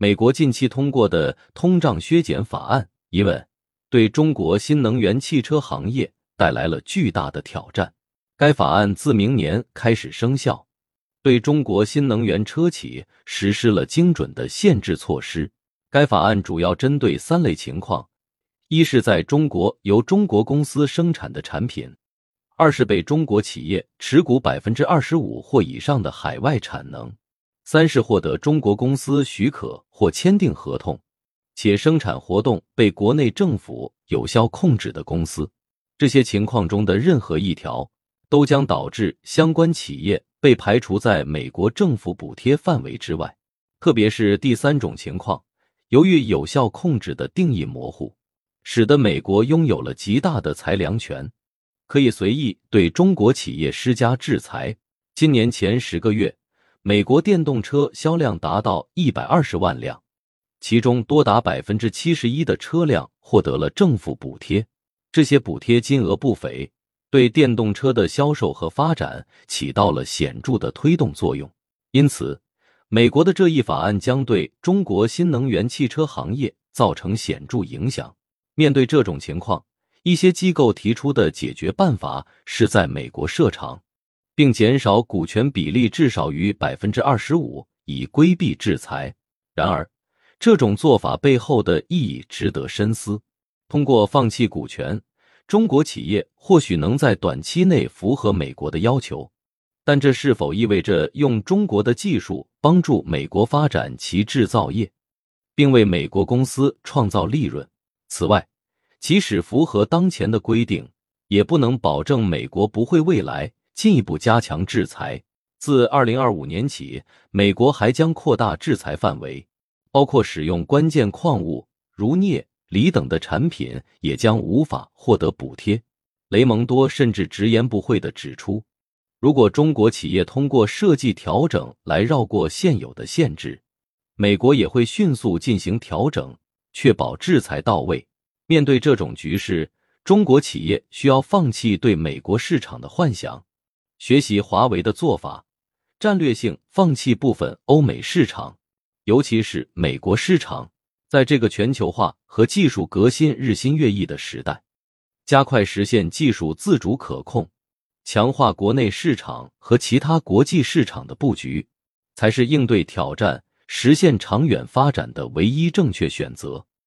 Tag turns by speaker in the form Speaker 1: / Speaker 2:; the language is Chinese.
Speaker 1: 美国近期通过的通胀削减法案，疑问对中国新能源汽车行业带来了巨大的挑战。该法案自明年开始生效，对中国新能源车企实施了精准的限制措施。该法案主要针对三类情况：一是在中国由中国公司生产的产品；二是被中国企业持股百分之二十五或以上的海外产能；三是获得中国公司许可或签订合同，且生产活动被国内政府有效控制的公司。这些情况中的任何一条。都将导致相关企业被排除在美国政府补贴范围之外，特别是第三种情况，由于有效控制的定义模糊，使得美国拥有了极大的裁量权，可以随意对中国企业施加制裁。今年前十个月，美国电动车销量达到一百二十万辆，其中多达百分之七十一的车辆获得了政府补贴，这些补贴金额不菲。对电动车的销售和发展起到了显著的推动作用，因此，美国的这一法案将对中国新能源汽车行业造成显著影响。面对这种情况，一些机构提出的解决办法是在美国设厂，并减少股权比例至少于百分之二十五，以规避制裁。然而，这种做法背后的意义值得深思。通过放弃股权。中国企业或许能在短期内符合美国的要求，但这是否意味着用中国的技术帮助美国发展其制造业，并为美国公司创造利润？此外，即使符合当前的规定，也不能保证美国不会未来进一步加强制裁。自二零二五年起，美国还将扩大制裁范围，包括使用关键矿物如镍。锂等的产品也将无法获得补贴。雷蒙多甚至直言不讳地指出，如果中国企业通过设计调整来绕过现有的限制，美国也会迅速进行调整，确保制裁到位。面对这种局势，中国企业需要放弃对美国市场的幻想，学习华为的做法，战略性放弃部分欧美市场，尤其是美国市场。在这个全球化和技术革新日新月异的时代，加快实现技术自主可控，强化国内市场和其他国际市场的布局，才是应对挑战、实现长远发展的唯一正确选择。